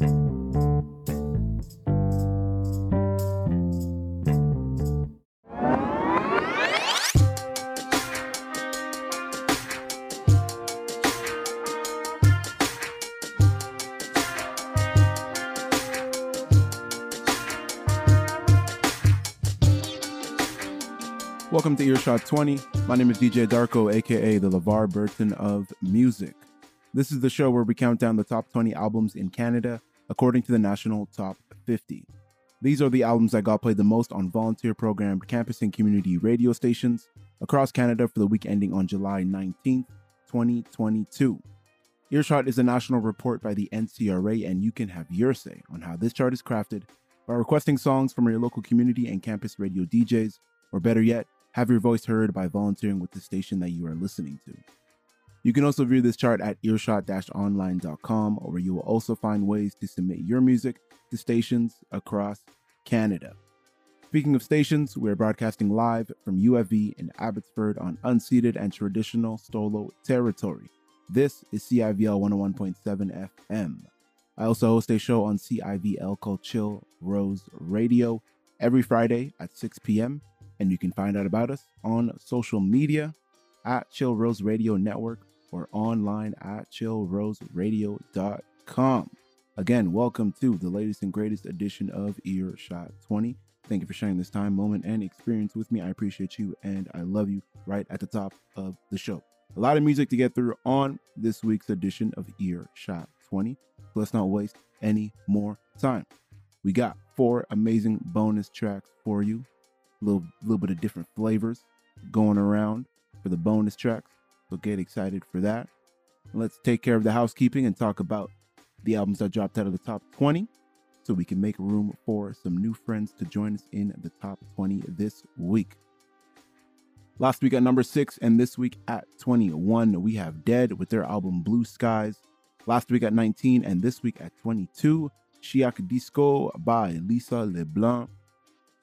Welcome to Earshot 20. My name is DJ Darko, aka the LeVar Burton of music. This is the show where we count down the top 20 albums in Canada according to the National Top 50. These are the albums that got played the most on volunteer programmed campus and community radio stations across Canada for the week ending on July 19th, 2022. Earshot is a national report by the NCRA, and you can have your say on how this chart is crafted by requesting songs from your local community and campus radio DJs, or better yet, have your voice heard by volunteering with the station that you are listening to. You can also view this chart at earshot-online.com, where you will also find ways to submit your music to stations across Canada. Speaking of stations, we're broadcasting live from UFV in Abbotsford on unceded and traditional Stolo territory. This is CIVL 101.7 FM. I also host a show on CIVL called Chill Rose Radio every Friday at 6 p.m and you can find out about us on social media at Chill Rose Radio Network or online at chillroseradio.com. Again, welcome to the latest and greatest edition of Earshot 20. Thank you for sharing this time, moment, and experience with me. I appreciate you and I love you right at the top of the show. A lot of music to get through on this week's edition of Earshot 20. So let's not waste any more time. We got four amazing bonus tracks for you A little little bit of different flavors going around for the bonus tracks. So get excited for that. Let's take care of the housekeeping and talk about the albums that dropped out of the top 20 so we can make room for some new friends to join us in the top 20 this week. Last week at number 6 and this week at 21 we have Dehd with their album Blue Skies. Last week at 19 and this week at 22 Chiac Disco by Lisa LeBlanc.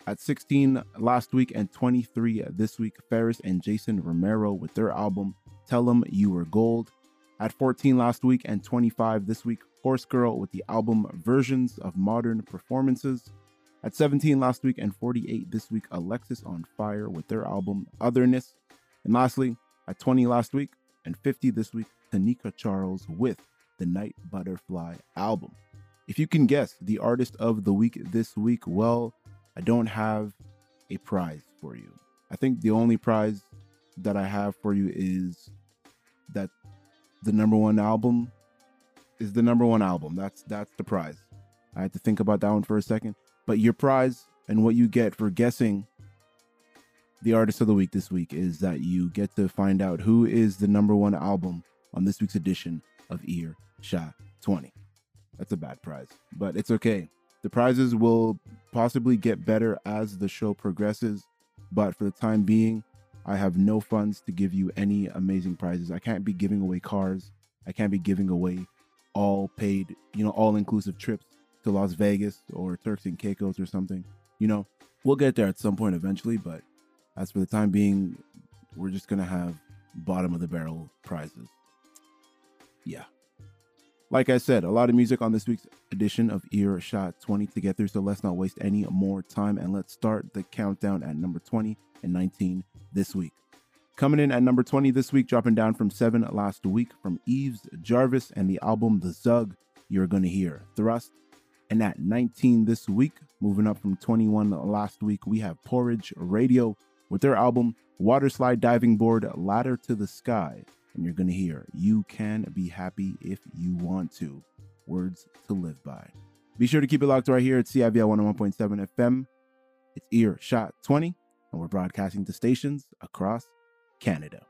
At 16 last week and 23 this week, Pharis and Jason Romero with their album Tell Them You Were Gold. At 14 last week and 25 this week, Horsegirl with the album Versions of Modern Performances. At 17 last week and 48 this week, Alexis on Fire with their album Otherness. And lastly, at 20 last week and 50 this week, Tanika Charles with the Night Butterfly album. If you can guess the artist of the week this week, well, I don't have a prize for you. I think the only prize that I have for you is that the number one album is the number one album. That's that's the prize. I had to think about that one for a second. But your prize and what you get for guessing the artist of the week this week is that you get to find out who is the number one album on this week's edition of Ear Shot 20. That's a bad prize, but it's okay. The prizes will possibly get better as the show progresses, but for the time being, I have no funds to give you any amazing prizes. I can't be giving away cars. I can't be giving away all paid, you know, all inclusive trips to Las Vegas or Turks and Caicos or something. You know, we'll get there at some point eventually, but as for the time being, we're just going to have bottom of the barrel prizes. Yeah. Like I said, a lot of music on this week's edition of Earshot 20 to get through, so let's not waste any more time and let's start the countdown at number 20 and 19 this week. Coming in at number 20 this week, dropping down from 7 last week from Eves Jarvis and the album The Zug, you're going to hear Thrust. And at 19 this week, moving up from 21 last week, we have Porridge Radio with their album Waterslide Diving Board Ladder to the Sky and you're going to hear, You can be happy if you want to. Words to live by. Be sure to keep it locked right here at CIVL 101.7 FM. It's Earshot 20, and we're broadcasting to stations across Canada.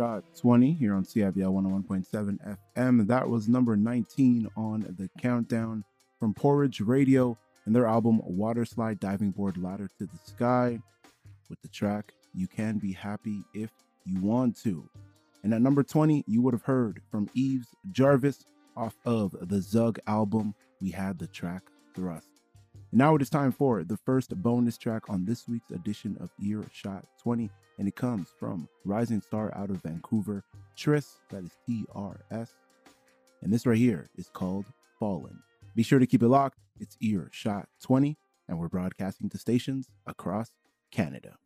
Shot 20 here on CIVL 101.7 FM. That was number 19 on the countdown from Porridge Radio and their album Waterslide Diving Board Ladder to the Sky with the track You Can Be Happy If You Want To. And at number 20, you would have heard from Eves Jarvis off of the Zug album. We had the track Thrust. And now it is time for the first bonus track on this week's edition of Earshot 20 and it comes from Rising Star out of Vancouver, Tris, that is T R S. And this right here is called Fallen. Be sure to keep it locked. It's Earshot 20, and we're broadcasting to stations across Canada.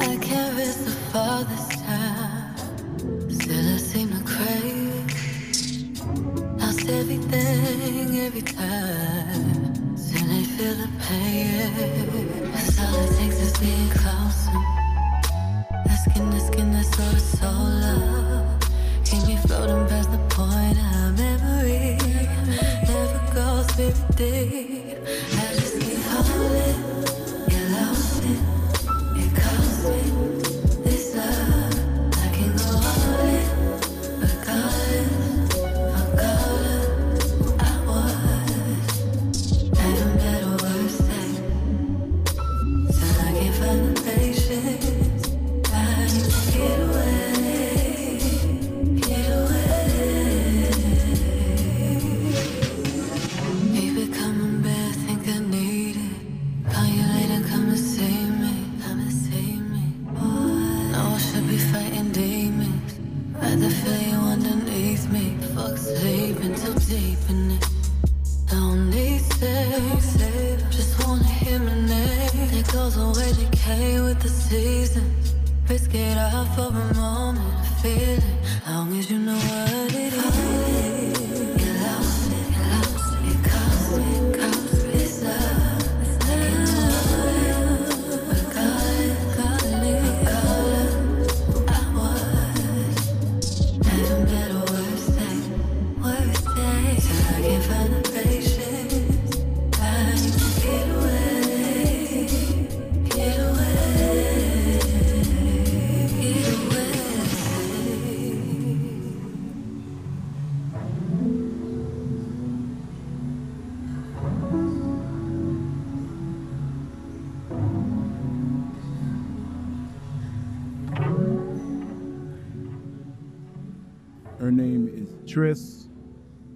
I can't rest the every time. Soon I feel the pain. That's all it takes is being closer. That skin to skin, that's sort of solar. Keep me floating past the point of memory. Never goes very deep. I just keep holding.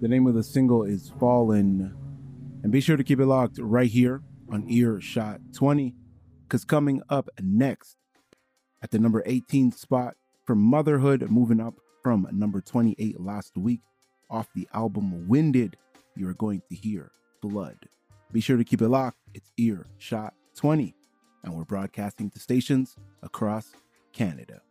The name of the single is Fallen. And be sure to keep it locked right here on Earshot 20, because coming up next at the number 18 spot from Motherhood, moving up from number 28 last week off the album Winded, you are going to hear Blood. Be sure to keep it locked. It's Earshot 20, and we're broadcasting to stations across Canada.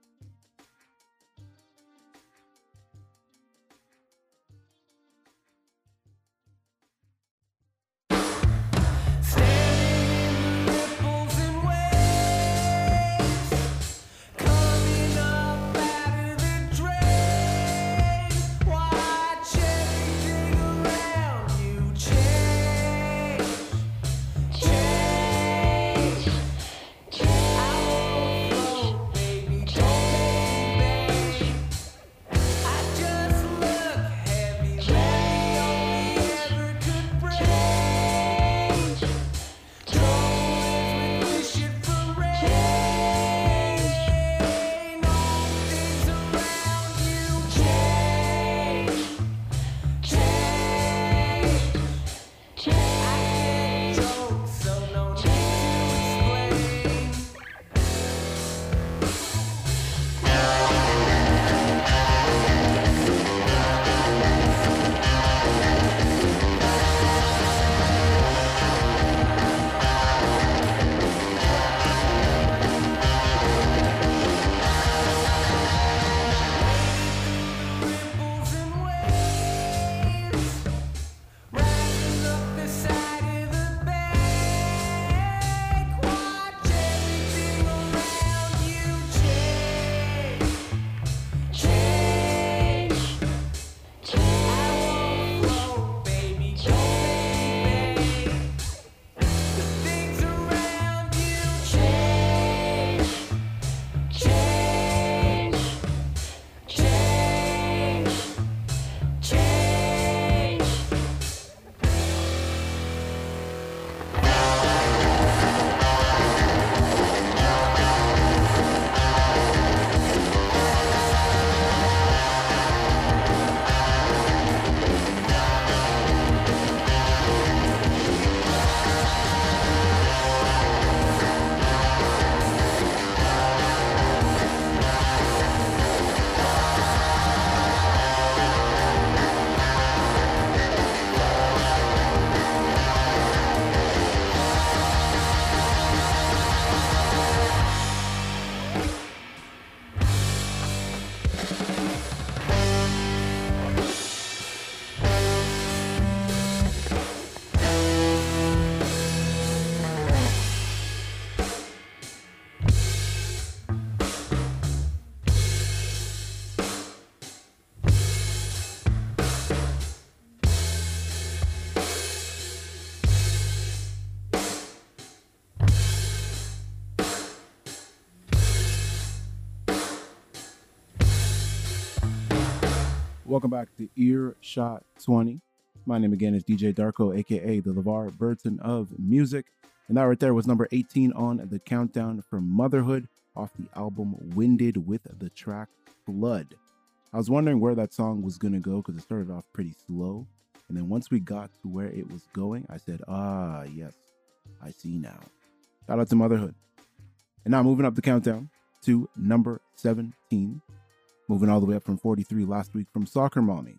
Welcome back to Earshot 20. My name again is DJ Darko, aka the LeVar Burton of music. And that right there was number 18 on the countdown for Motherhood off the album Winded with the track Flood. I was wondering where that song was going to go because it started off pretty slow. And then once we got to where it was going, I said, ah, yes, I see now. Shout out to Motherhood. And now moving up the countdown to number 17. Moving all the way up from 43 last week from Soccer Mommy.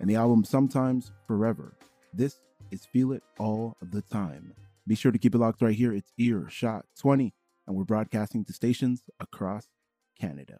And the album Sometimes Forever. This is Feel It All the Time. Be sure to keep it locked right here. It's Earshot 20, and we're broadcasting to stations across Canada.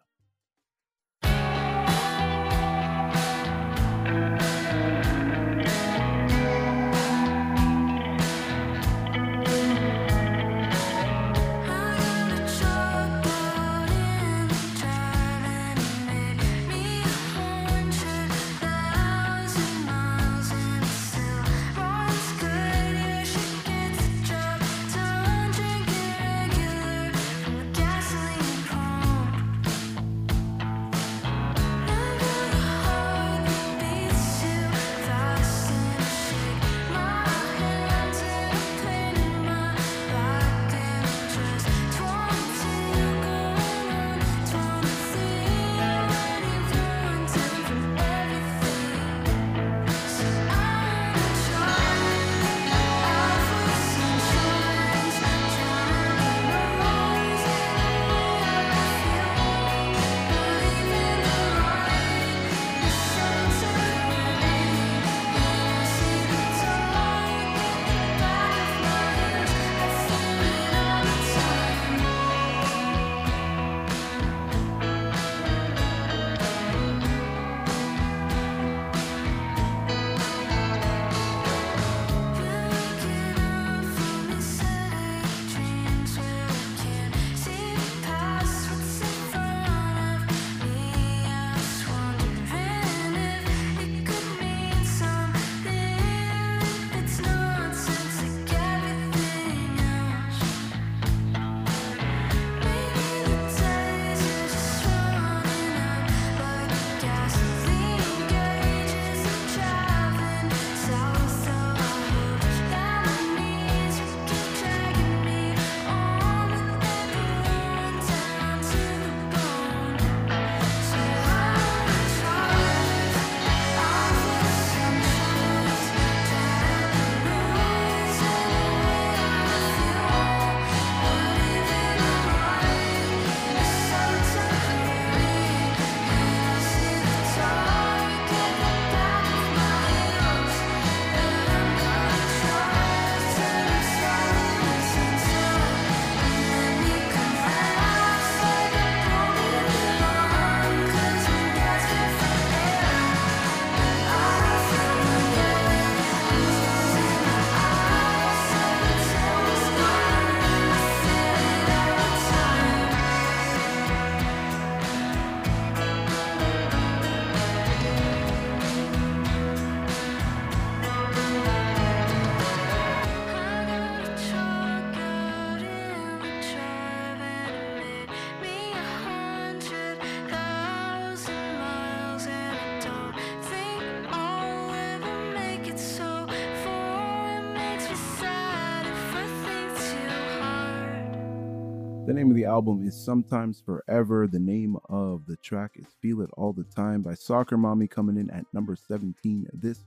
The name of the album is Sometimes Forever. The name of the track is Feel It All the Time by Soccer Mommy coming in at number 17 this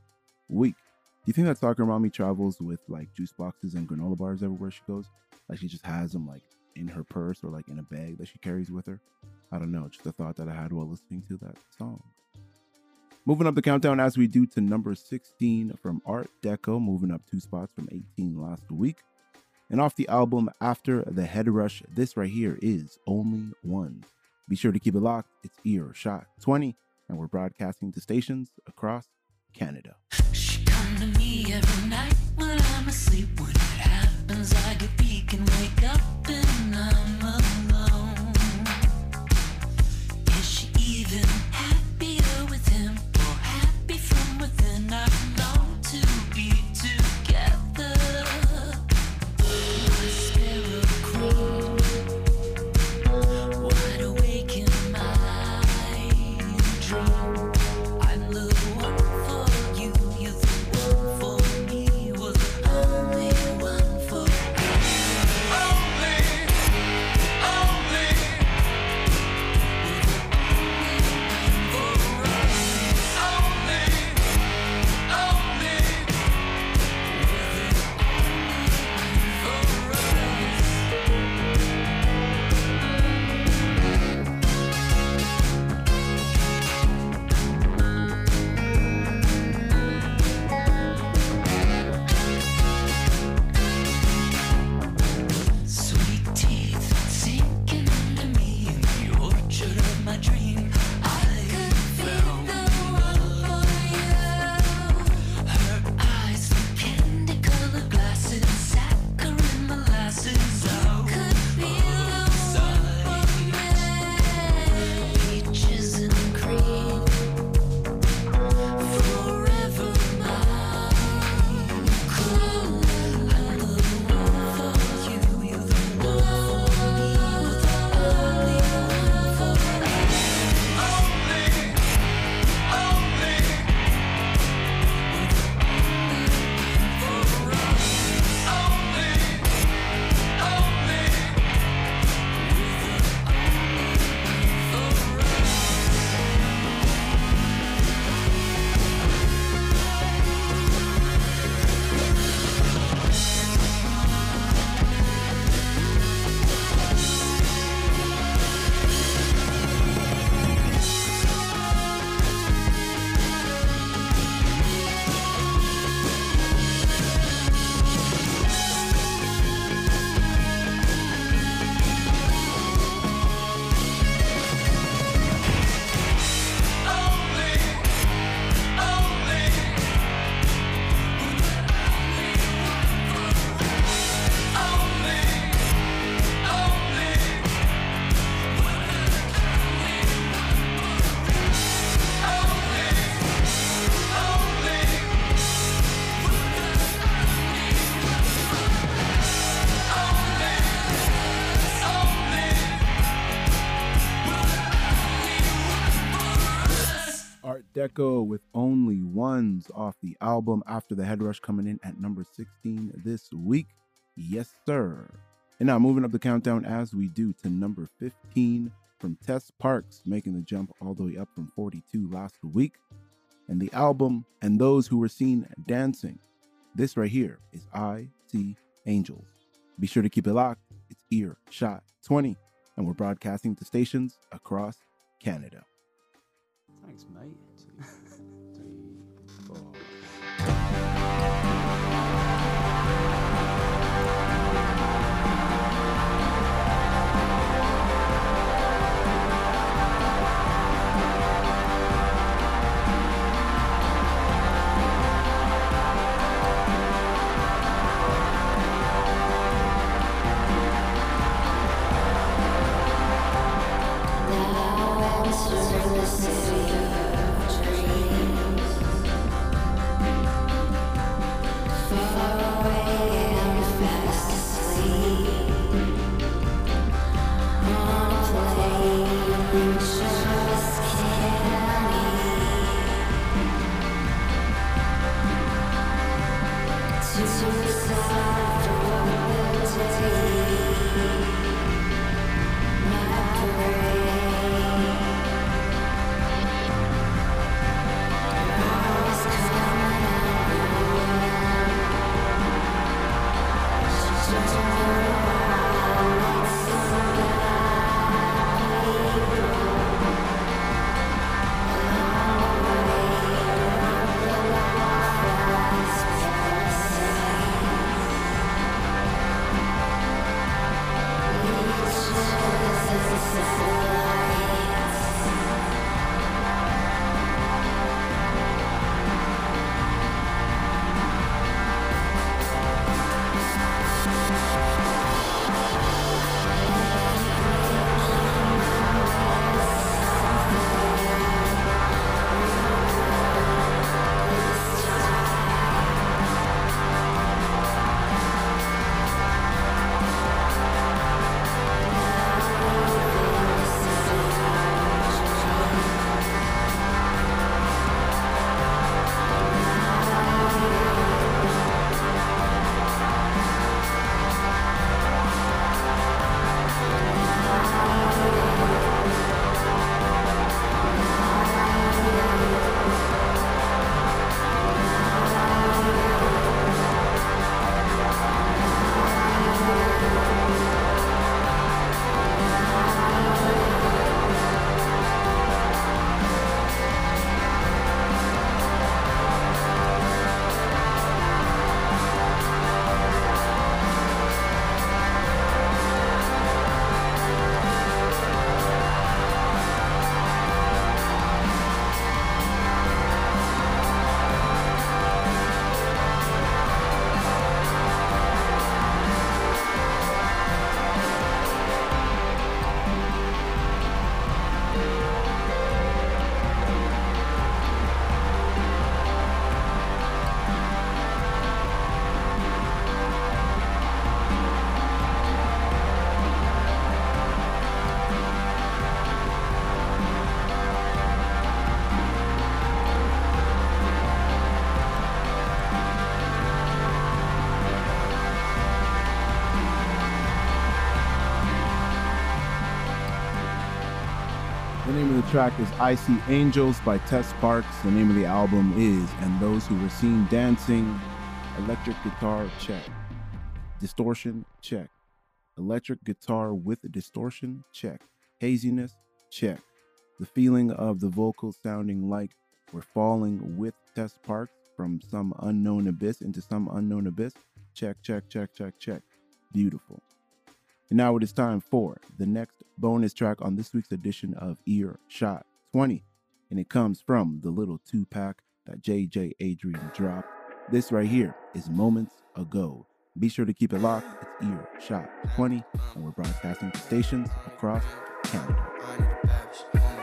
week. Do you think that Soccer Mommy travels with like juice boxes and granola bars everywhere she goes? Like she just has them like in her purse or like in a bag that she carries with her? I don't know. Just a thought that I had while listening to that song. Moving up the countdown as we do to number 16 from Art d'Ecco, moving up two spots from 18 last week. And off the album After the Head Rush, this right here is Only One. Be sure to keep it locked. It's Earshot 20, and we're broadcasting to stations across Canada. She come to me every night when I'm asleep. When it happens, I get weak and wake up d'Ecco with Only Ones off the album After the Head Rush coming in at number 16 this week. Yes, sir. And now moving up the countdown as we do to number 15 from Tess Parks, making the jump all the way up from 42 last week. And the album and those who were seen dancing. This right here is I See Angels. Be sure to keep it locked. It's Ear Shot 20, and we're broadcasting to stations across Canada. Track is I See Angels by Tess Parks. The name of the album is And Those Who Were Seen Dancing. Electric guitar, check. Distortion, check. Electric guitar with distortion, check. Haziness, check. The feeling of the vocals sounding like we're falling with Tess Parks from some unknown abyss into some unknown abyss, check, check, check, check, check. Beautiful. And now it is time for the next bonus track on this week's edition of Ear Shot 20. And it comes from the little two pack that JJ Adrian dropped. This right here is Moments Ago. Be sure to keep it locked. It's Ear Shot 20, and we're broadcasting to stations across Canada.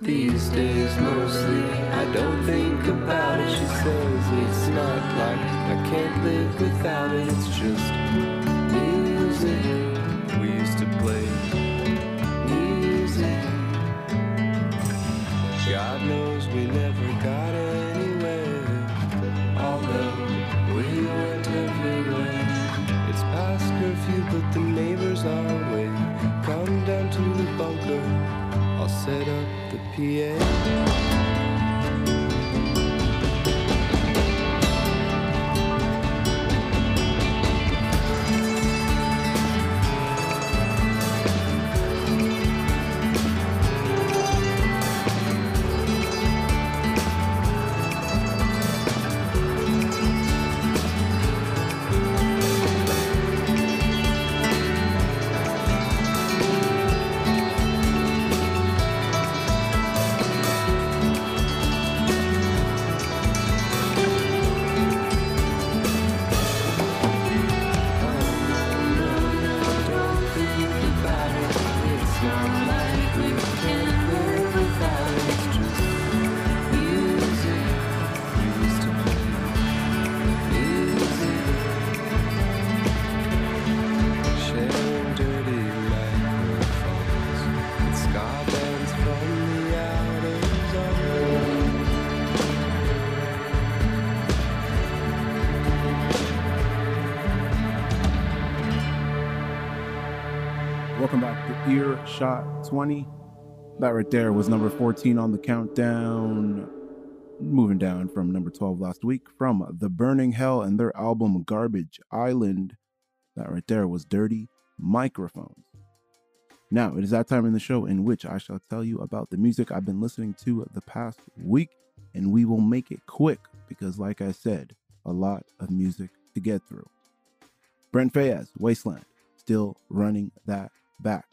These days, mostly. I don't think about it. She says it's not like I can't live without it. It's just Earshot 20. That right there was number 14 on the countdown. Moving down from number 12 last week from The Burning Hell and their album Garbage Island. That right there was Dirty Microphones. Now, it is that time in the show in which I shall tell you about the music I've been listening to the past week, and we will make it quick because, like I said, a lot of music to get through. Brent Faiyaz, Wasteland, still running that back.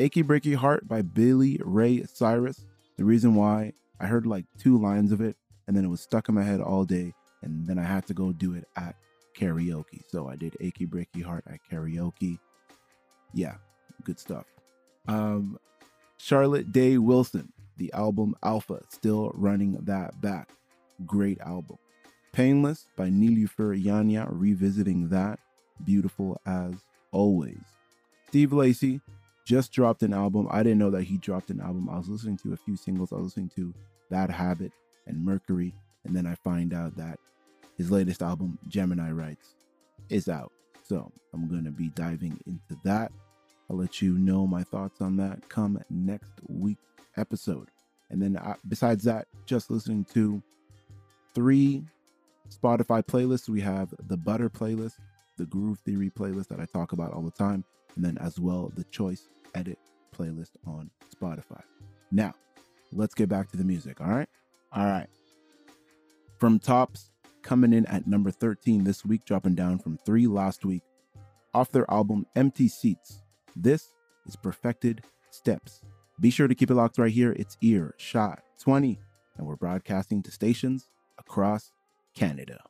Achy Breaky Heart by Billy Ray Cyrus. The reason why I heard like two lines of it and then it was stuck in my head all day, and then I had to go do it at karaoke. So I did Achy Breaky Heart at karaoke. Yeah, good stuff. Um, Charlotte Day Wilson, the album Alpha, still running that back. Great album. Painless by Nilufer Yanya, revisiting that. Beautiful as always. Steve Lacy just dropped an album. I didn't know that he dropped an album. I was listening to a few singles. I was listening to Bad Habit and Mercury. And then I find out that his latest album, Gemini Rights, is out. So I'm going to be diving into that. I'll let you know my thoughts on that come next week episode. And then uh, besides that, just listening to three Spotify playlists. We have the Butter playlist, the Groove Theory playlist that I talk about all the time, and then as well the Choice Edit playlist on Spotify. Now, let's get back to the music, all right? All right. From Tops, coming in at number 13 this week, dropping down from three last week. off their album Empty Seats. This is Perfected Steps. Be sure to keep it locked right here. It's Earshot 20, and we're broadcasting to stations across Canada.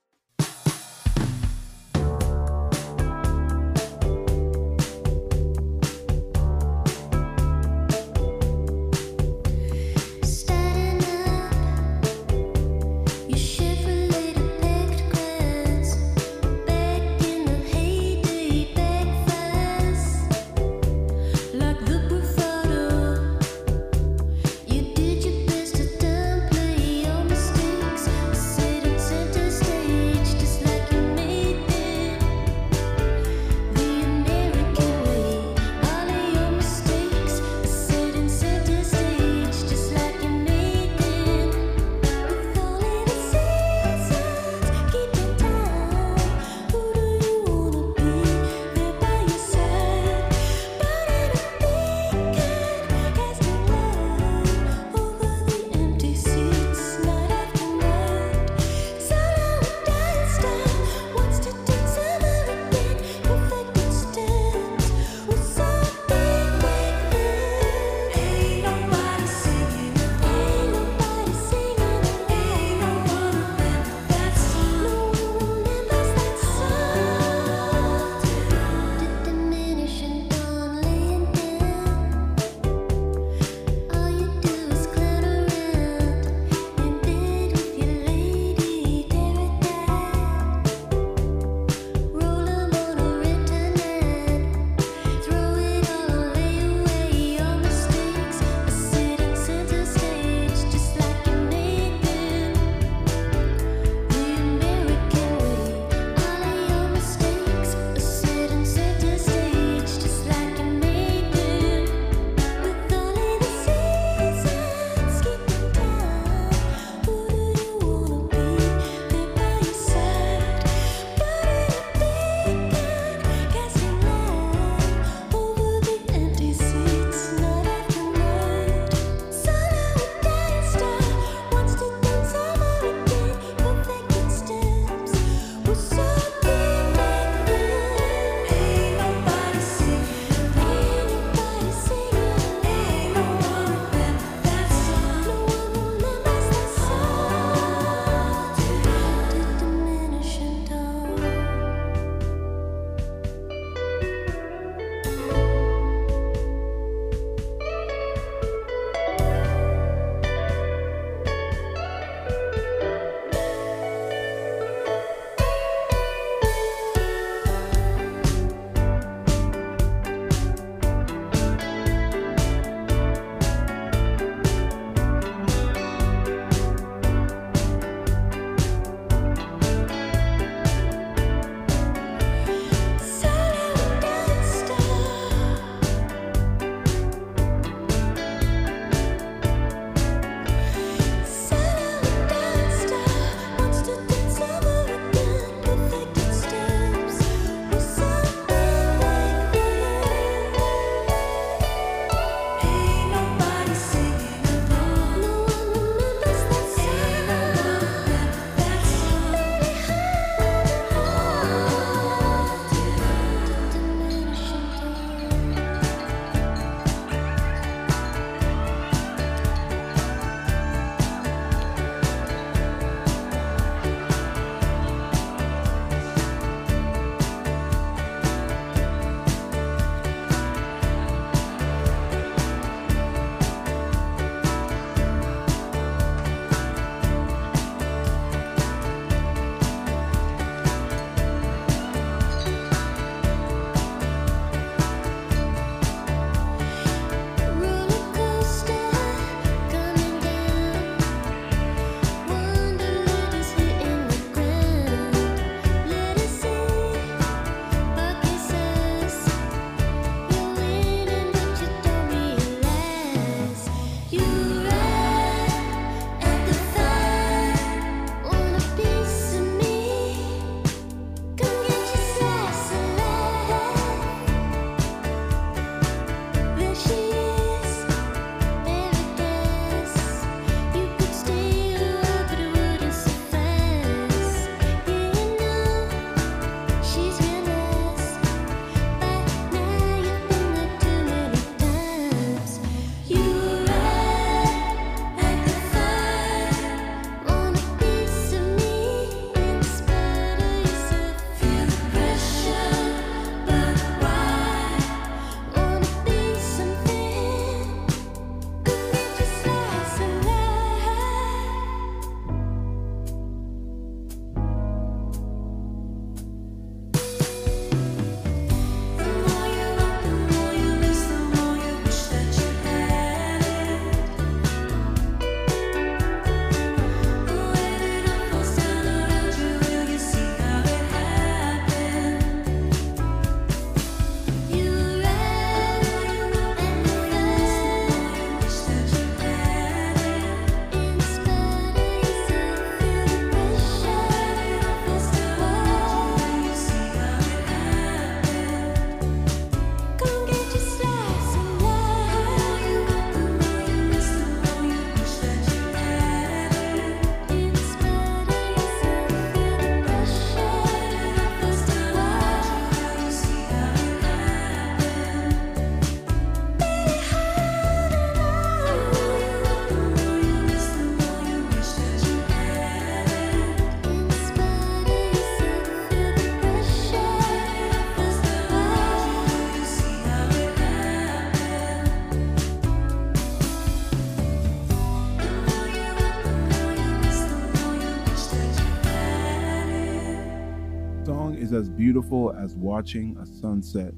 Beautiful as watching a sunset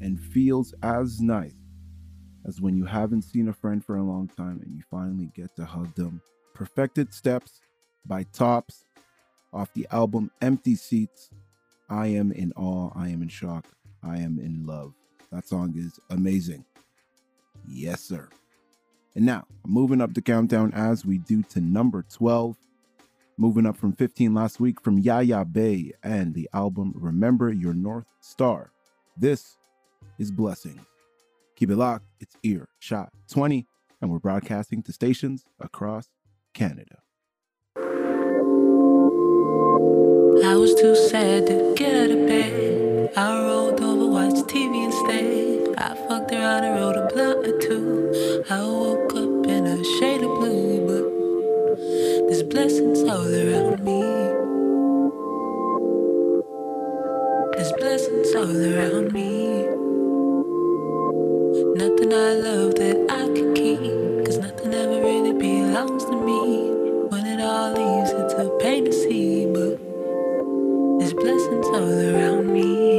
and feels as nice as when you haven't seen a friend for a long time and you finally get to hug them. Perfected Steps by Tops off the album Empty Seats. I am in awe. I am in shock. I am in love. That song is amazing. Yes, sir. And now, moving up the countdown as we do to number 12. Moving up from 15 last week from Yaya Bey and the album Remember Your North Star. This is Blessing. Keep it locked. It's Ear Shot 20, and we're broadcasting to stations across Canada. I was too sad to get out of bed. I rolled over, watched TV instead. I fucked around and wrote a blunt or two. I woke up in a shade of blue, but there's blessings all around me. There's blessings all around me. Nothing I love that I can keep, cause nothing ever really belongs to me. When it all leaves, it's a pain to see, but there's blessings all around me.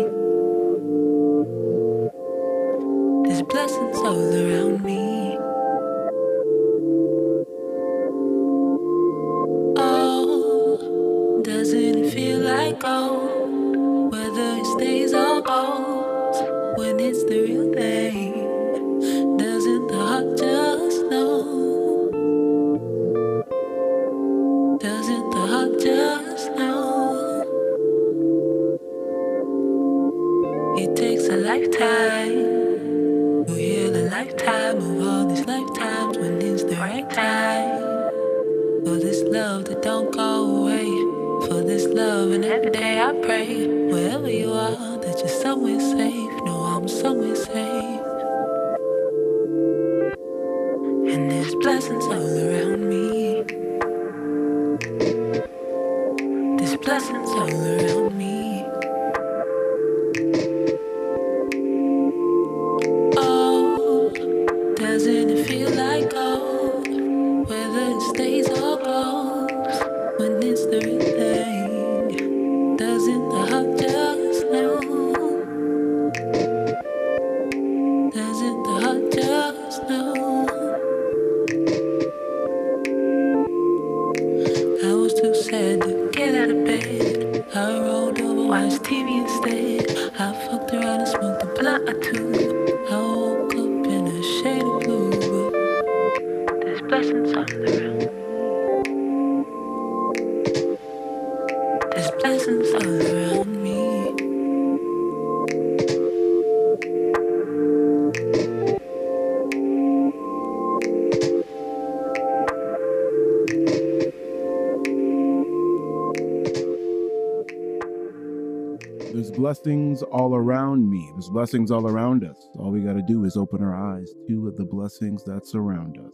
Blessings all around me. There's blessings all around us. All we got to do is open our eyes to the blessings that surround us.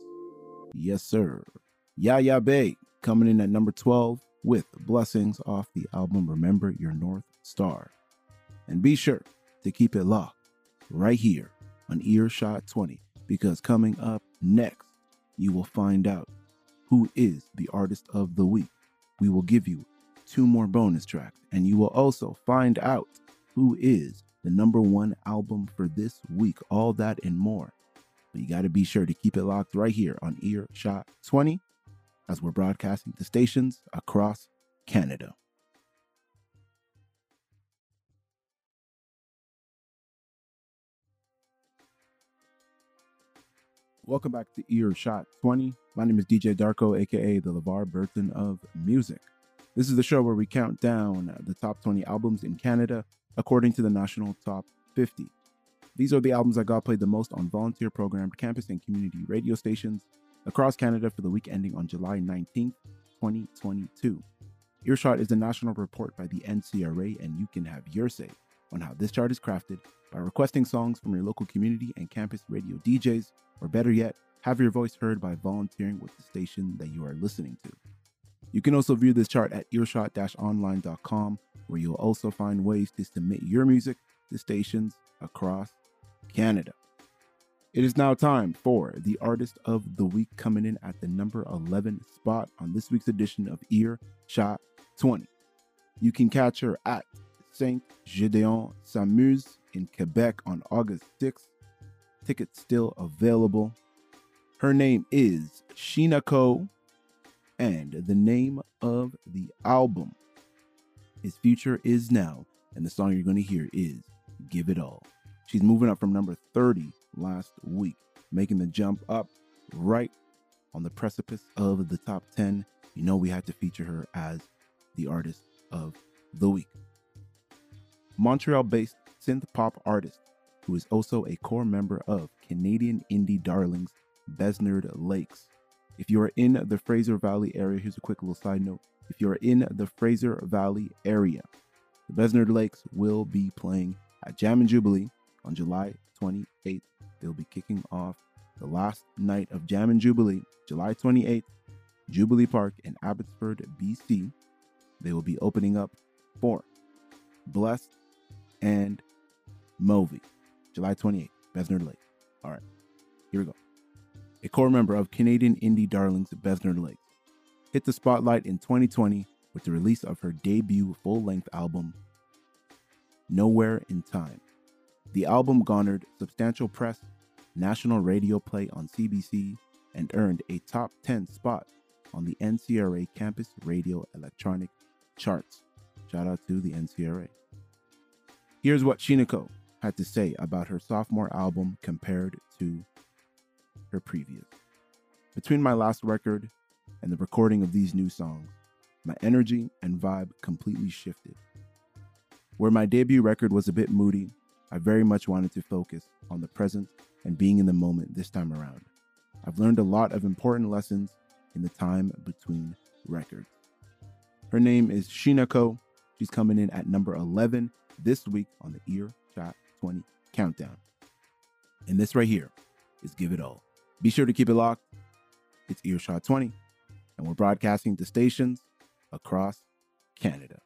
Yes, sir. Yaya Bey coming in at number 12 with blessings off the album Remember Your North Star. And be sure to keep it locked right here on Earshot 20 because coming up next, you will find out who is the artist of the week. We will give you two more bonus tracks, and you will also find out who is the number one album for this week. All that and more. But you got to be sure to keep it locked right here on Earshot 20 as we're broadcasting to stations across Canada. Welcome back to Earshot 20. My name is DJ Darko, aka the LeVar Burton of music. This is the show where we count down the top 20 albums in Canada according to the National Top 50. These are the albums that got played the most on volunteer programmed campus and community radio stations across Canada for the week ending on July 19th, 2022. Earshot is a national report by the NCRA, and you can have your say on how this chart is crafted by requesting songs from your local community and campus radio DJs, or better yet, have your voice heard by volunteering with the station that you are listening to. You can also view this chart at earshot online.com, where you'll also find ways to submit your music to stations across Canada. It is now time for the artist of the week coming in at the number 11 spot on this week's edition of Ear Shot 20. You can catch her at Saint Gédéon s'amuse in Quebec on August 6th. Tickets still available. Her name is Sheenah Ko, and the name of the album is Future Is Now, and the song you're going to hear is Give It All. She's moving up from number 30 last week, making the jump up right on the precipice of the top 10. You know, we had to feature her as the artist of the week. Montreal based synth pop artist who is also a core member of Canadian indie darlings Besnard Lakes. If you are in the Fraser Valley area, here's a quick little side note. If you're in the Fraser Valley area, the Besnard Lakes will be playing at Jam and Jubilee on July 28th. They'll be kicking off the last night of Jam and Jubilee, July 28th, Jubilee Park in Abbotsford, BC. They will be opening up for Blessed and Movi, July 28th, Besnard Lake. All right, here we go. A core member of Canadian indie darlings Besnard Lake hit the spotlight in 2020 with the release of her debut full length album, Nowhere in Time. The album garnered substantial press, national radio play on CBC, and earned a top 10 spot on the NCRA Campus Radio Electronic Charts. Shout out to the NCRA. Here's what Sheenah Ko had to say about her sophomore album compared to her previous. Between my last record and the recording of these new songs, my energy and vibe completely shifted. Where my debut record was a bit moody, I very much wanted to focus on the present and being in the moment this time around. I've learned a lot of important lessons in the time between records. Her name is Sheenah Ko. She's coming in at number 11 this week on the Ear Shot 20 Countdown. And this right here is Give It All. Be sure to keep it locked. It's Earshot 20, and we're broadcasting to stations across Canada.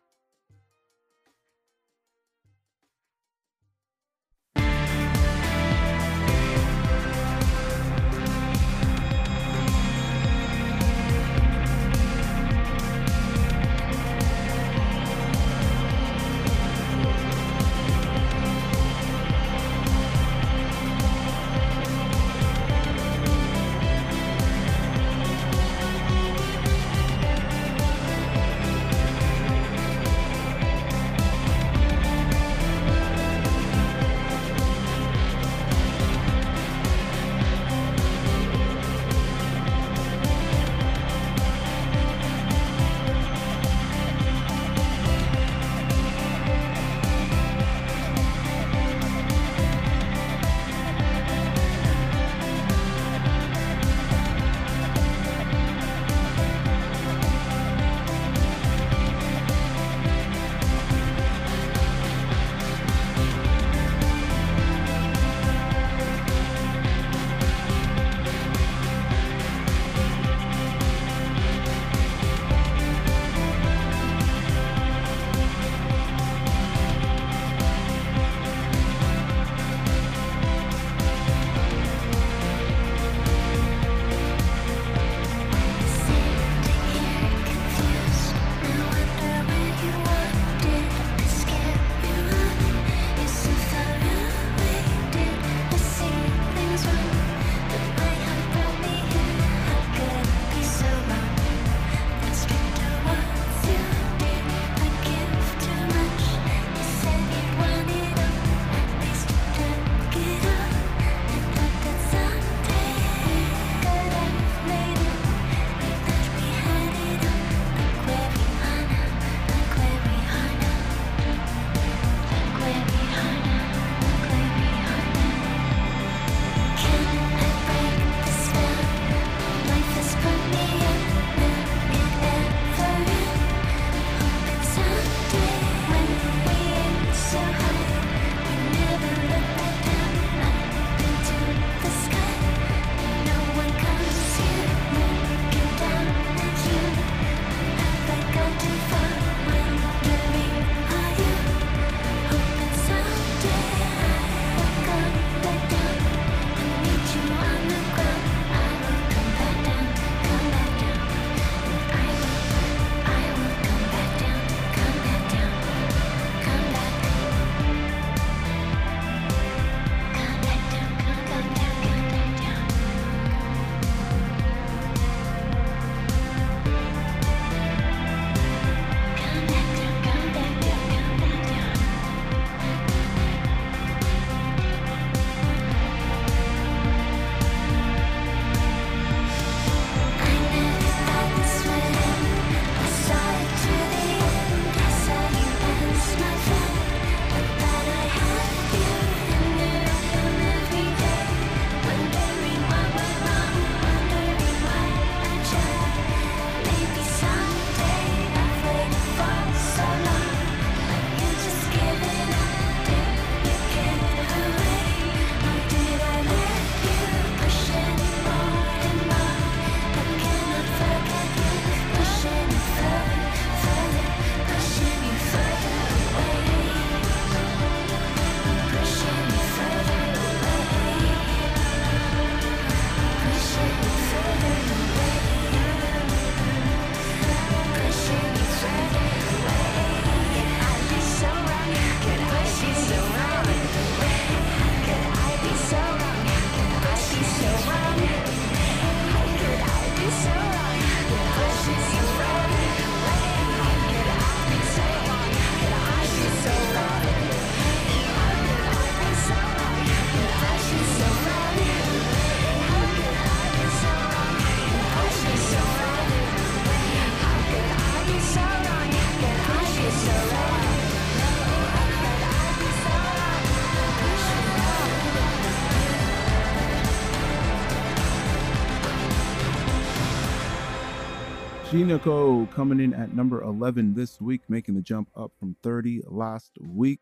Sheenah Ko coming in at number 11 this week, making the jump up from 30 last week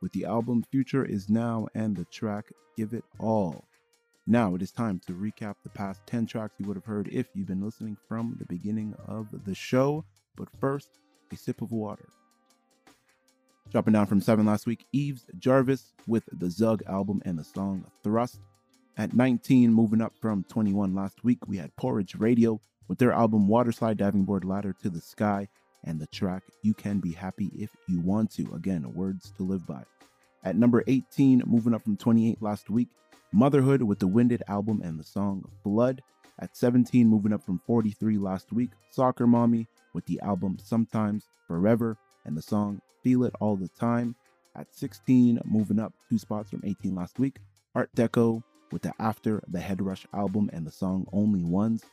with the album Future is Now and the track Give It All. Now it is time to recap the past 10 tracks you would have heard if you've been listening from the beginning of the show. But first, a sip of water. Dropping down from 7 last week, Eves Jarvis with the Zug album and the song Thrust. At 19, moving up from 21 last week, we had Porridge Radio with their album Waterslide Diving Board Ladder to the Sky and the track You Can Be Happy If You Want To. Again, words to live by. At number 18, moving up from 28 last week, Motherhood with the Winded album and the song Blood. At 17, moving up from 43 last week, Soccer Mommy with the album Sometimes Forever and the song Feel It All the Time. At 16, moving up two spots from 18 last week, Art d'Ecco with the After the Head Rush album and the song Only Ones.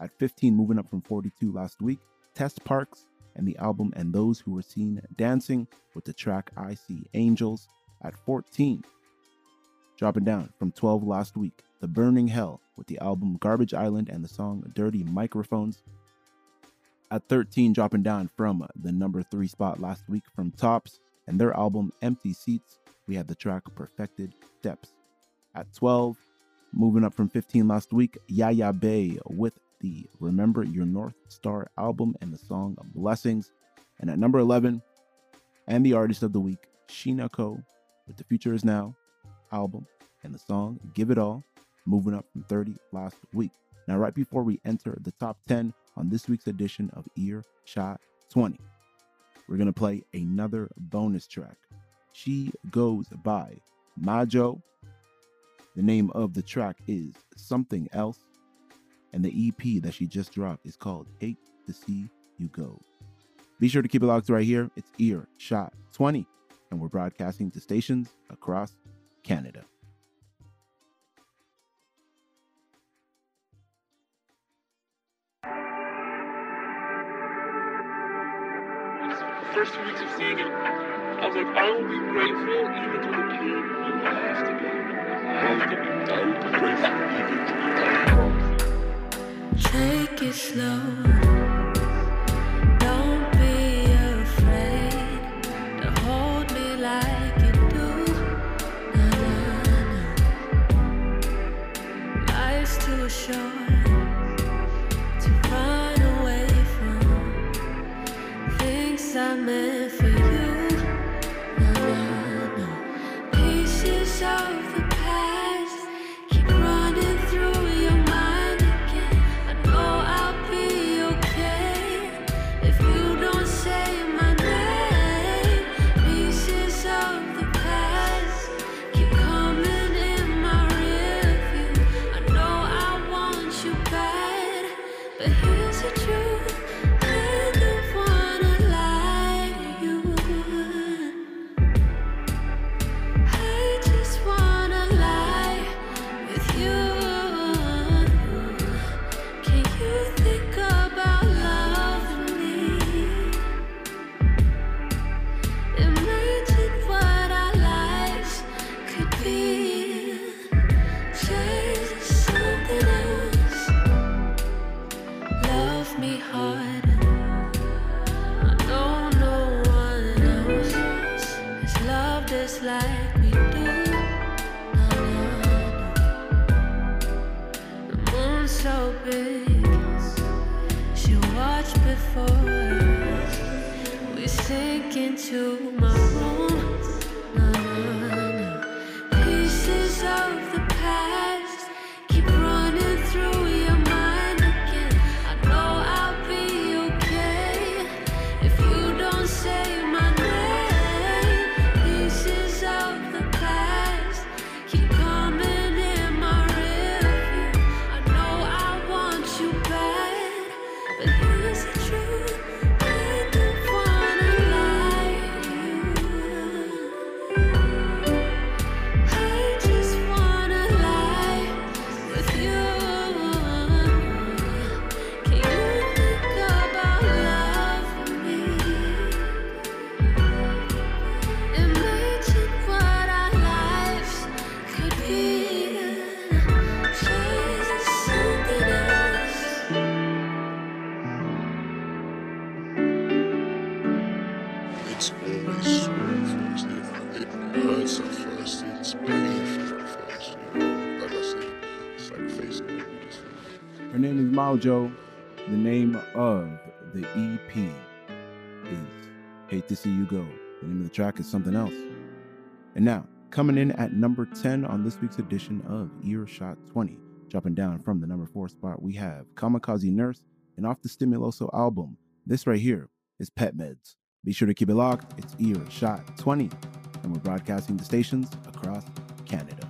At 15, moving up from 42 last week, Tess Parks and the album And Those Who Were Seen Dancing with the track I See Angels. At 14, dropping down from 12 last week, The Burning Hell with the album Garbage Island and the song Dirty Microphones. At 13, dropping down from the number 3 spot last week from Tops and their album Empty Seats, we had the track Perfected Steps. At 12, moving up from 15 last week, Yaya Bey with the Remember Your North Star album and the song of Blessings. And at number 11, and the artist of the week, Sheenah Ko with The Future Is Now album and the song Give It All, moving up from 30 last week. Now, right before we enter the top 10 on this week's edition of Ear Shot 20, we're going to play another bonus track. She Goes by Majo. The name of the track is Something Else, and the EP that she just dropped is called Hate to See You Go. Be sure to keep it locked right here. It's Ear Shot 20, and we're broadcasting to stations across Canada. first weeks of seeing it, I was like, I will be grateful even through the pain. I have to be. I have to be. I will be grateful even through the pain. Take it slow. Sink Mojo. The name of the EP is Hate to See You Go. The name of the track is something else. And now, coming in at number 10 on this week's edition of Earshot 20, dropping down from the number 4 spot, we have Kamikaze Nurse and off the Stimuloso album. This right here is Pet Meds. Be sure to keep it locked. It's Earshot 20, and we're broadcasting the stations across Canada.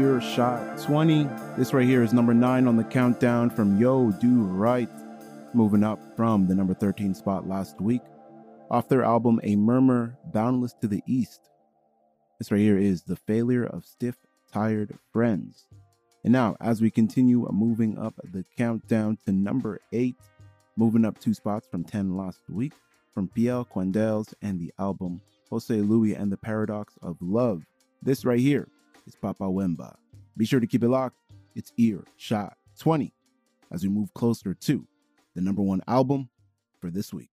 Earshot 20. This right here is number nine on the countdown from Yoo Doo Right, moving up from the number 13 spot last week. Off their album A Murmur Boundless to the East. This right here is The Failure of Stiff Tired Friends. And now, as we continue uh, moving up the countdown to number eight, moving up two spots from 10 last week, from Pierre Kwenders and the album Jose Louis and the Paradox of Love. This right here is Papa Wemba. Be sure to keep it locked. It's Ear Shot 20 as we move closer to the number one album for this week.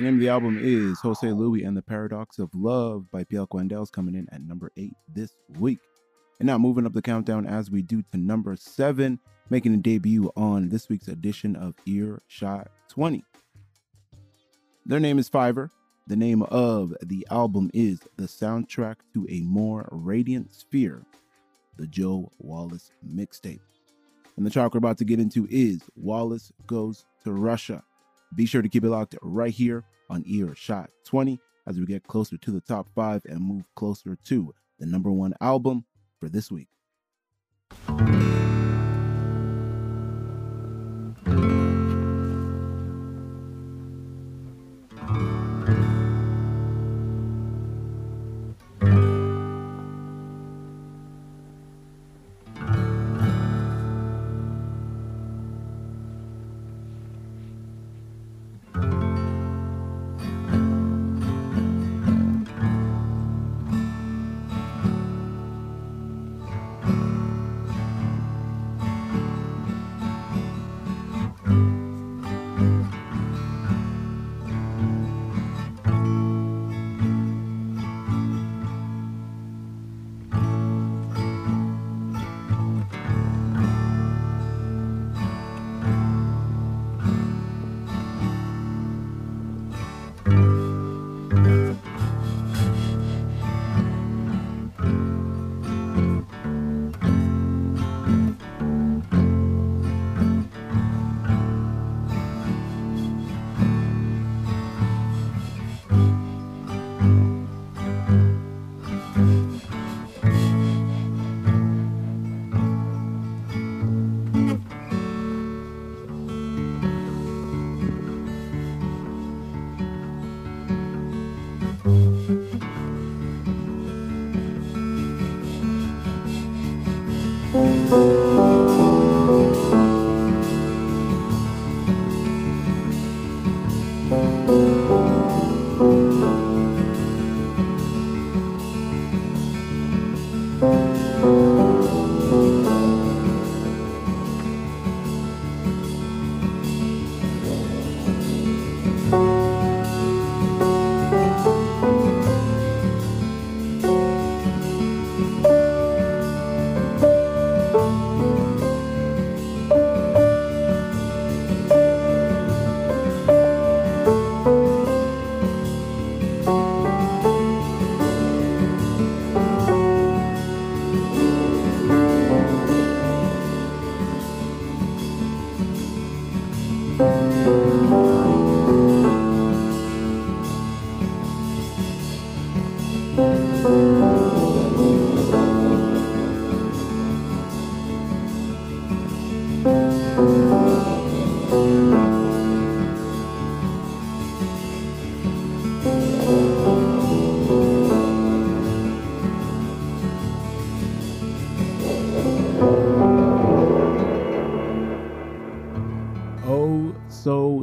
The name of the album is Jose Louis and the Paradox of Love by Pierre Kwenders coming in at number eight this week. And now moving up the countdown as we do to number seven, making a debut on this week's edition of Earshot 20. Their name is Fiver. The name of the album is The Soundtrack to a More Radiant Sphere, the Joe Wallace mixtape. And the track we're about to get into is Wallace Goes to Russia. Be sure to keep it locked right here on Earshot 20 as we get closer to the top five and move closer to the number one album for this week.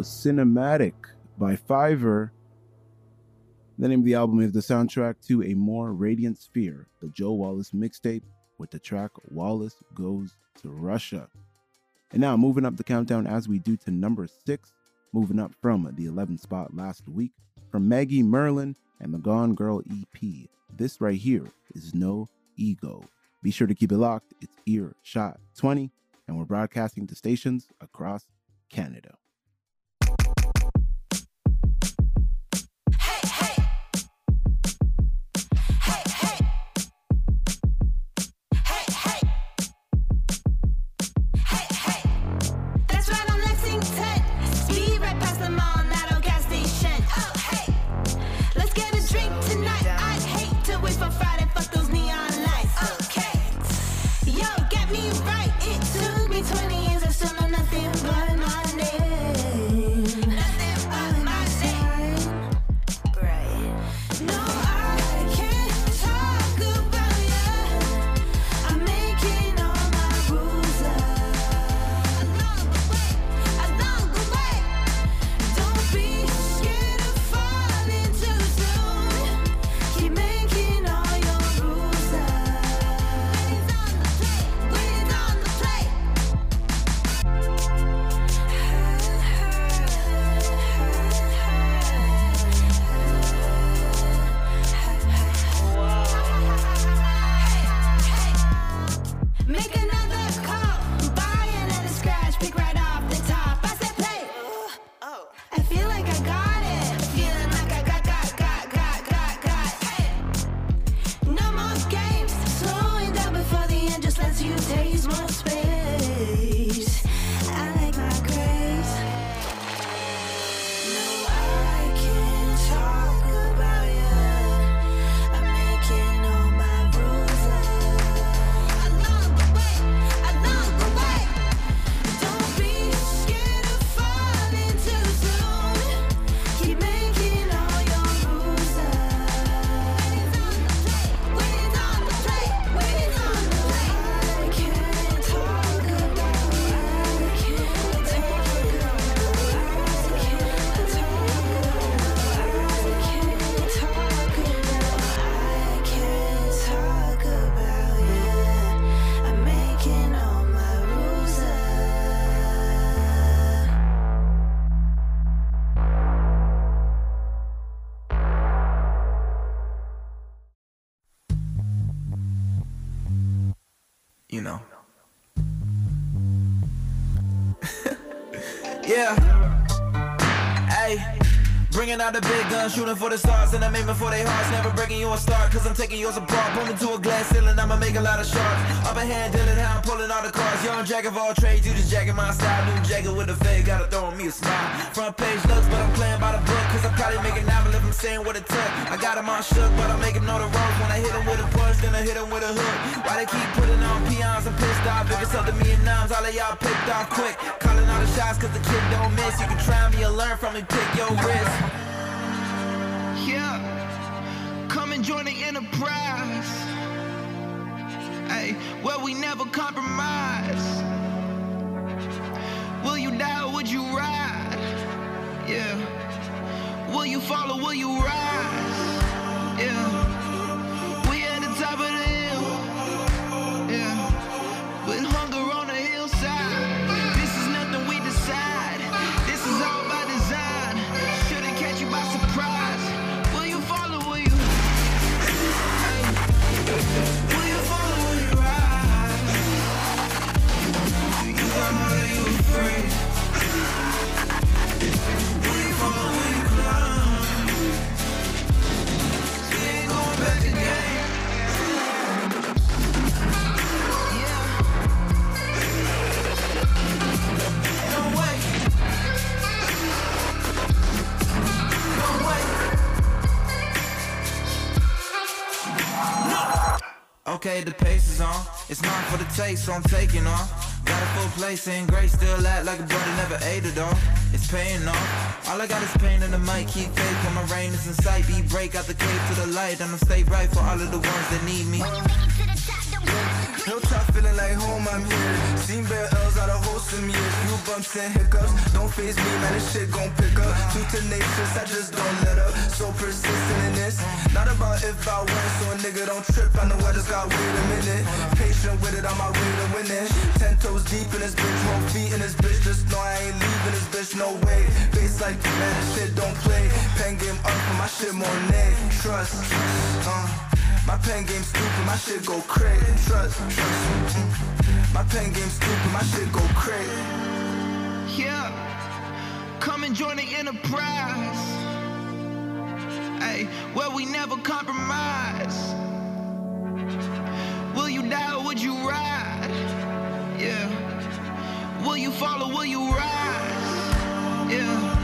Cinematic by Fiver. The name of the album is the soundtrack to A More Radiant Sphere, the Joe Wallace mixtape with the track Wallace Goes to Russia. And now moving up the countdown as we do to number six, moving up from the 11th spot last week, from Maggie Merlin and the Gone Girl EP. This right here is No Ego. Be sure to keep it locked. It's Earshot 20, and we're broadcasting to stations across Canada. Bringing out the big gun, shooting for the stars, and I'm aiming for their hearts. Never breaking you a start, cause I'm taking yours apart. Pull me to a glass ceiling, I'ma make a lot of shards. Upper hand dealing, how I'm pulling all the cards. Young jack of all trades, you just jacking my style. New jacket with a fade, gotta throw me a smile. Front page looks, but I'm playing by the book, cause I'm probably making novel if I'm saying what it took. I got him on shook, but I make him know the ropes. When I hit him with a punch, then I hit him with a hook. Why they keep putting on peons? I'm pissed off. If it's up to me and numbs, all of y'all picked off quick. Calling all the shots, cause the kid don't miss. You can try me or learn from me, pick your wrist. Never compromise. Will you die or would you ride? Yeah. Will you fall or will you rise? Yeah. Taste, so I'm taking off. Got a full place in grace, still act like a brother never ate it all. It's paying off. All I got is pain in the mic, keep faith when my rain is in sight. Be break out the cave to the light, and I'm stay bright for all of the ones that need me. Hilltop feeling like home, I'm here. Seen bare L's out of wholesome years. Few bumps and hiccups. Don't face me, man, this shit gon' pick up. Too tenacious, I just don't let up. So persistent in this. Not about if I win, so a nigga don't trip. I know I just got wait a minute. Patient with it, on my way to winning. Ten toes deep in this bitch, whole feet in this bitch. Just know I ain't leaving this bitch, no way. Face like man, this shit don't play. Pen game up for my shit nay. Trust, uh. My pen game stupid, my shit go crazy. Trust, trust. My pen game stupid, my shit go crazy. Yeah, come and join the enterprise. Hey, where we never compromise. Will you die or would you ride? Yeah. Will you fall or will you rise? Yeah.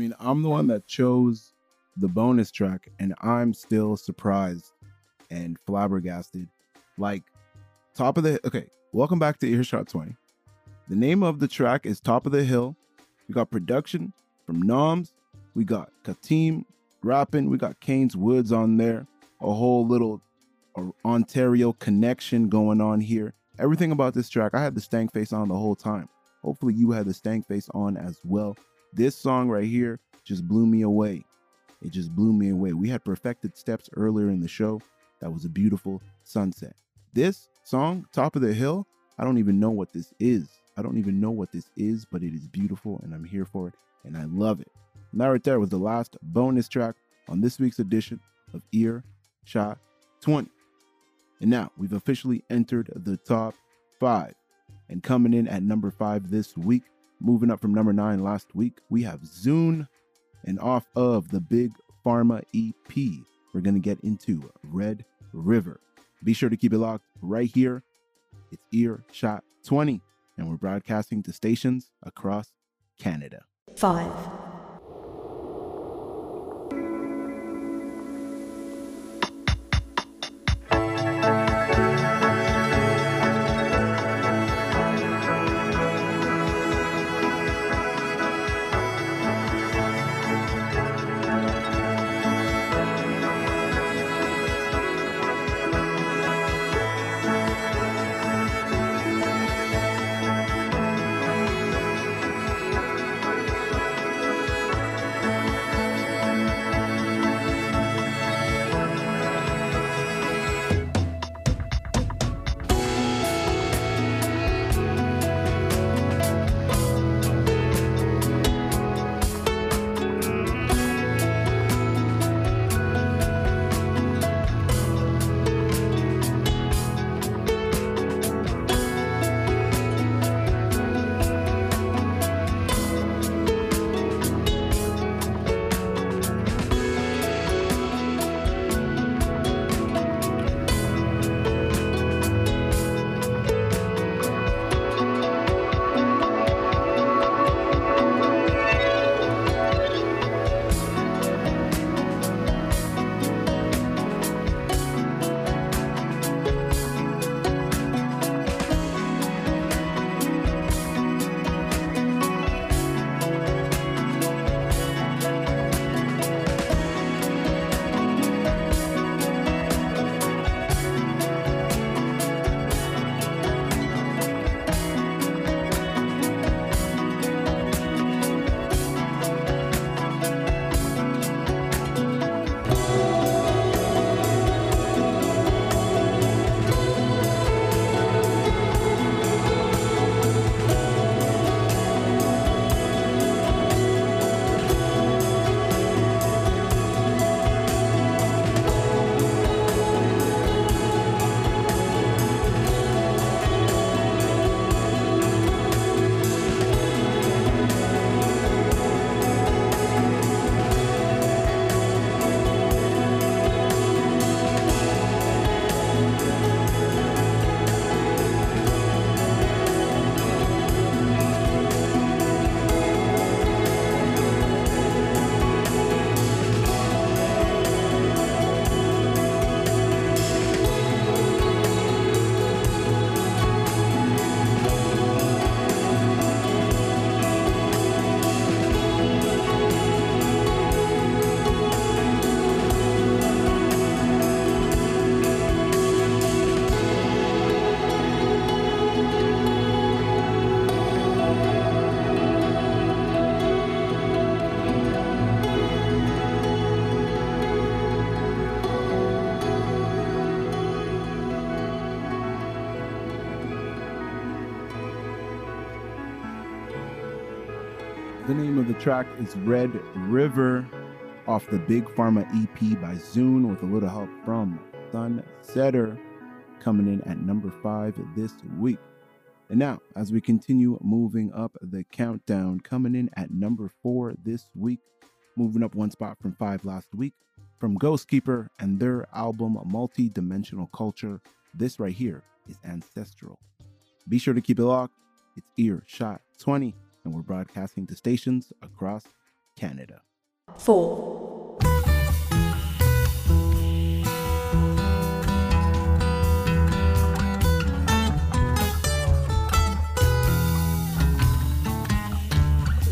Mean, I'm the one that chose the bonus track, and I'm still surprised and flabbergasted. Like, top of the okay, welcome back to Earshot 20. The name of the track is Top of the Hill. We got production from Noms. We got Katim rapping. We got Kane's Woods on there. A whole little uh, Ontario connection going on here. Everything about this track, I had the stank face on the whole time. Hopefully, you had the stank face on as well. This song right here just blew me away. It just blew me away. We had perfected steps earlier in the show. That was a beautiful sunset. This song, Top of the Hill, I don't even know what this is. I don't even know what this is, but it is beautiful and I'm here for it and I love it. And that right there was the last bonus track on this week's edition of Ear Shot 20. And now we've officially entered the top five. And coming in at number five this week, moving up from number nine last week, we have Zoon. And off of the Big Pharma EP, we're going to get into Red River. Be sure to keep it locked right here. It's Earshot 20, and we're broadcasting to stations across Canada. Five. The name of the track is Red River off the Big Pharma EP by Zoon with a little help from Sunsetter coming in at number five this week. And now, as we continue moving up the countdown, coming in at number four this week, moving up one spot from five last week, from Ghostkeeper and their album Multi Dimensional Culture. This right here is Ancestral. Be sure to keep it locked. It's Earshot 20, and we're broadcasting to stations across Canada. Four.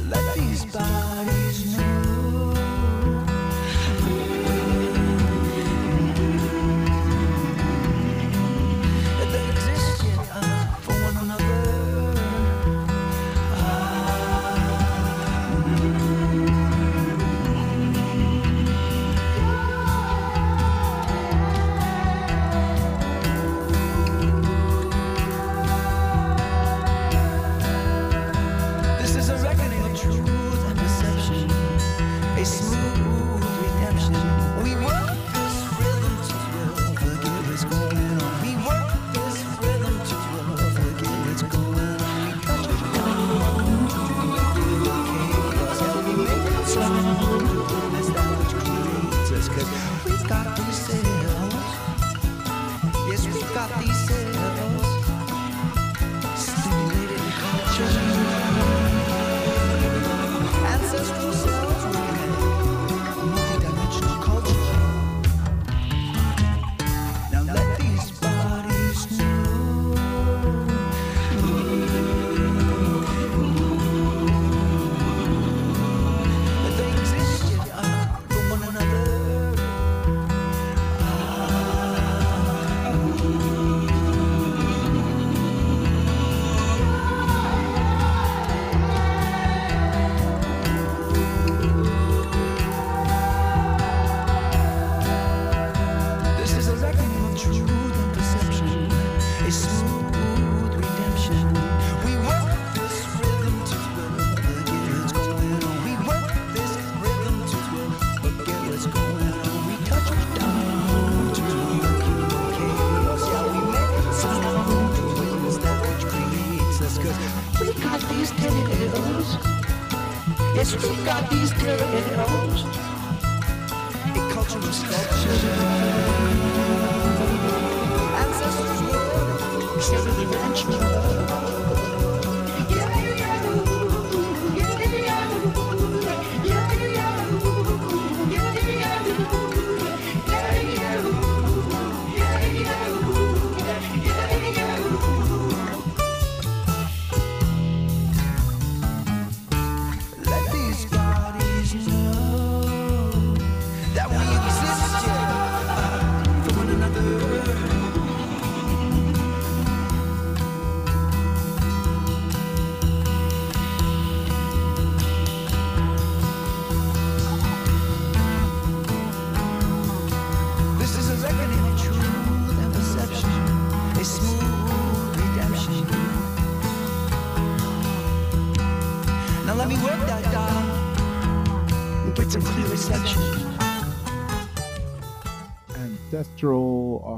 Let these bodies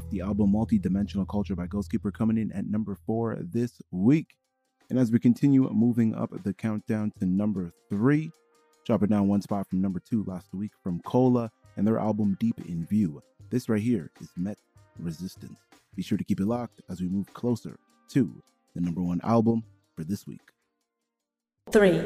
off the album Multi-Dimensional Culture by Ghostkeeper coming in at number four this week. And as we continue moving up the countdown to number three, dropping down one spot from number two last week from Cola and their album Deep in View. This right here is Met Resistance. Be sure to keep it locked as we move closer to the number one album for this week. Three.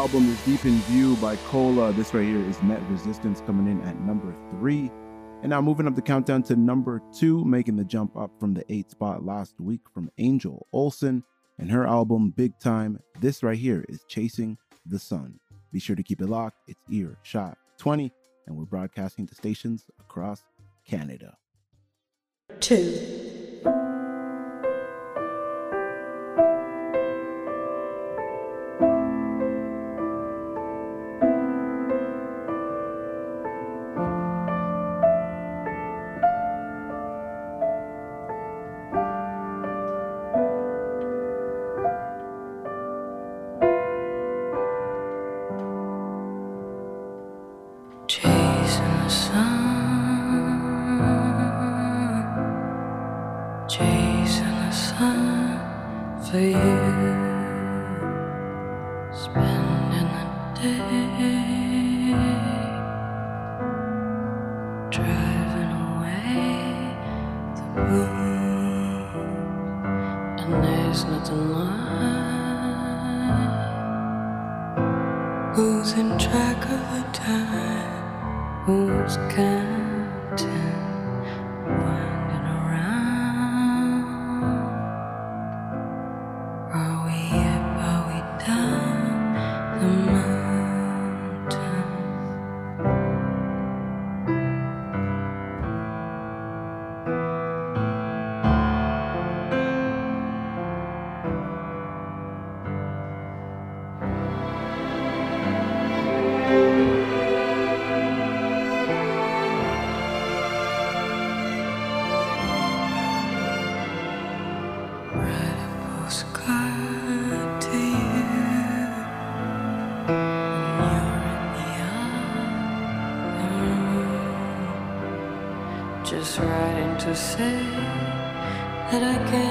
album is Deep in View by Cola. This right here is Met Resistance coming in at number three. And now moving up the countdown to number two, making the jump up from the eight spot last week from Angel Olsen and her album Big Time. This right here is Chasing the Sun. Be sure to keep it locked. It's Earshot 20, and we're broadcasting to stations across Canada. Two. to say that I can't.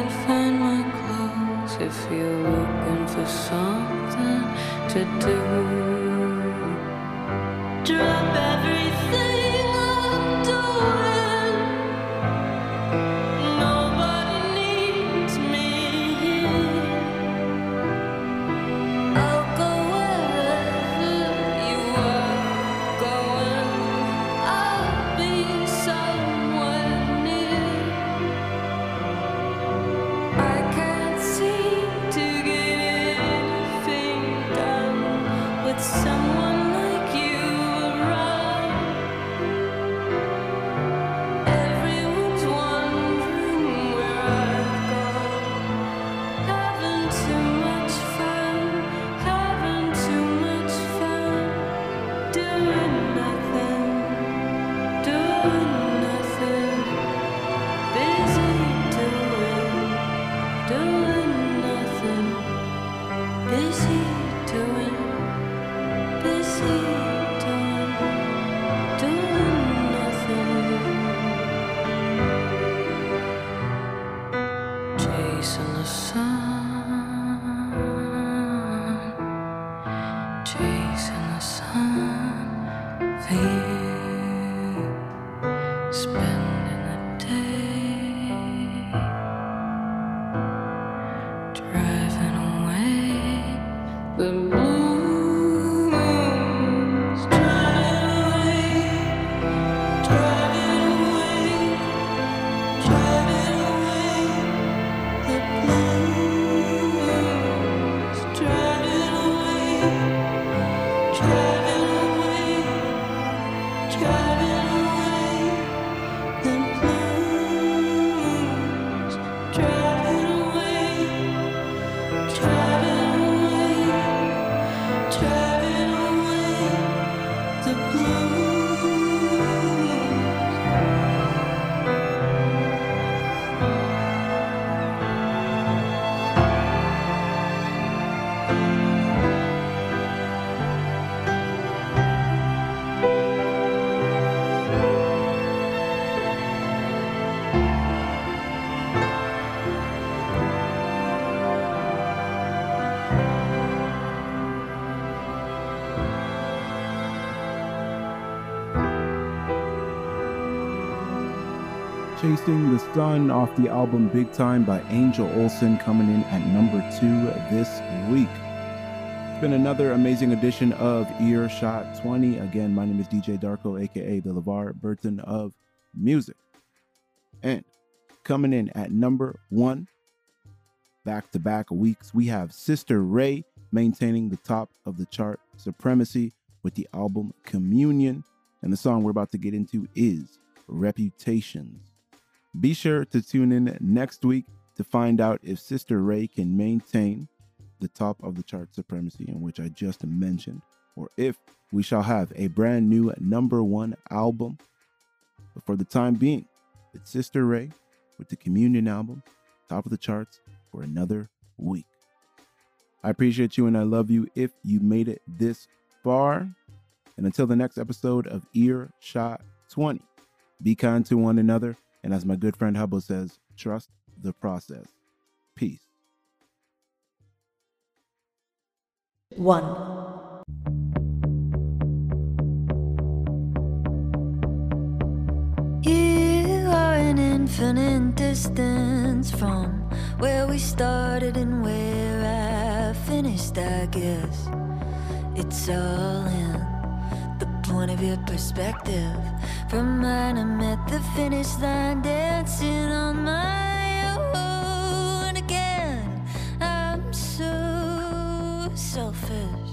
Chasing the Sun off the album Big Time by Angel Olsen coming in at number two this week. It's been another amazing edition of Earshot 20. Again, my name is DJ Darko, aka the LeVar Burton of Music. And coming in at number one, back to back weeks, we have Sister Ray maintaining the top of the chart supremacy with the album Communion. And the song we're about to get into is Reputations. Be sure to tune in next week to find out if Sister Ray can maintain the top of the chart supremacy in which I just mentioned, or if we shall have a brand new number one album. But for the time being, it's Sister Ray with the Communion album, top of the charts for another week. I appreciate you and I love you if you made it this far. And until the next episode of Earshot 20, be kind to one another. And as my good friend Hubble says, trust the process. Peace. One. You are an infinite distance from where we started and where I finished, I guess. It's all in point of your perspective. From mine, I'm at the finish line, dancing on my own again. I'm so selfish.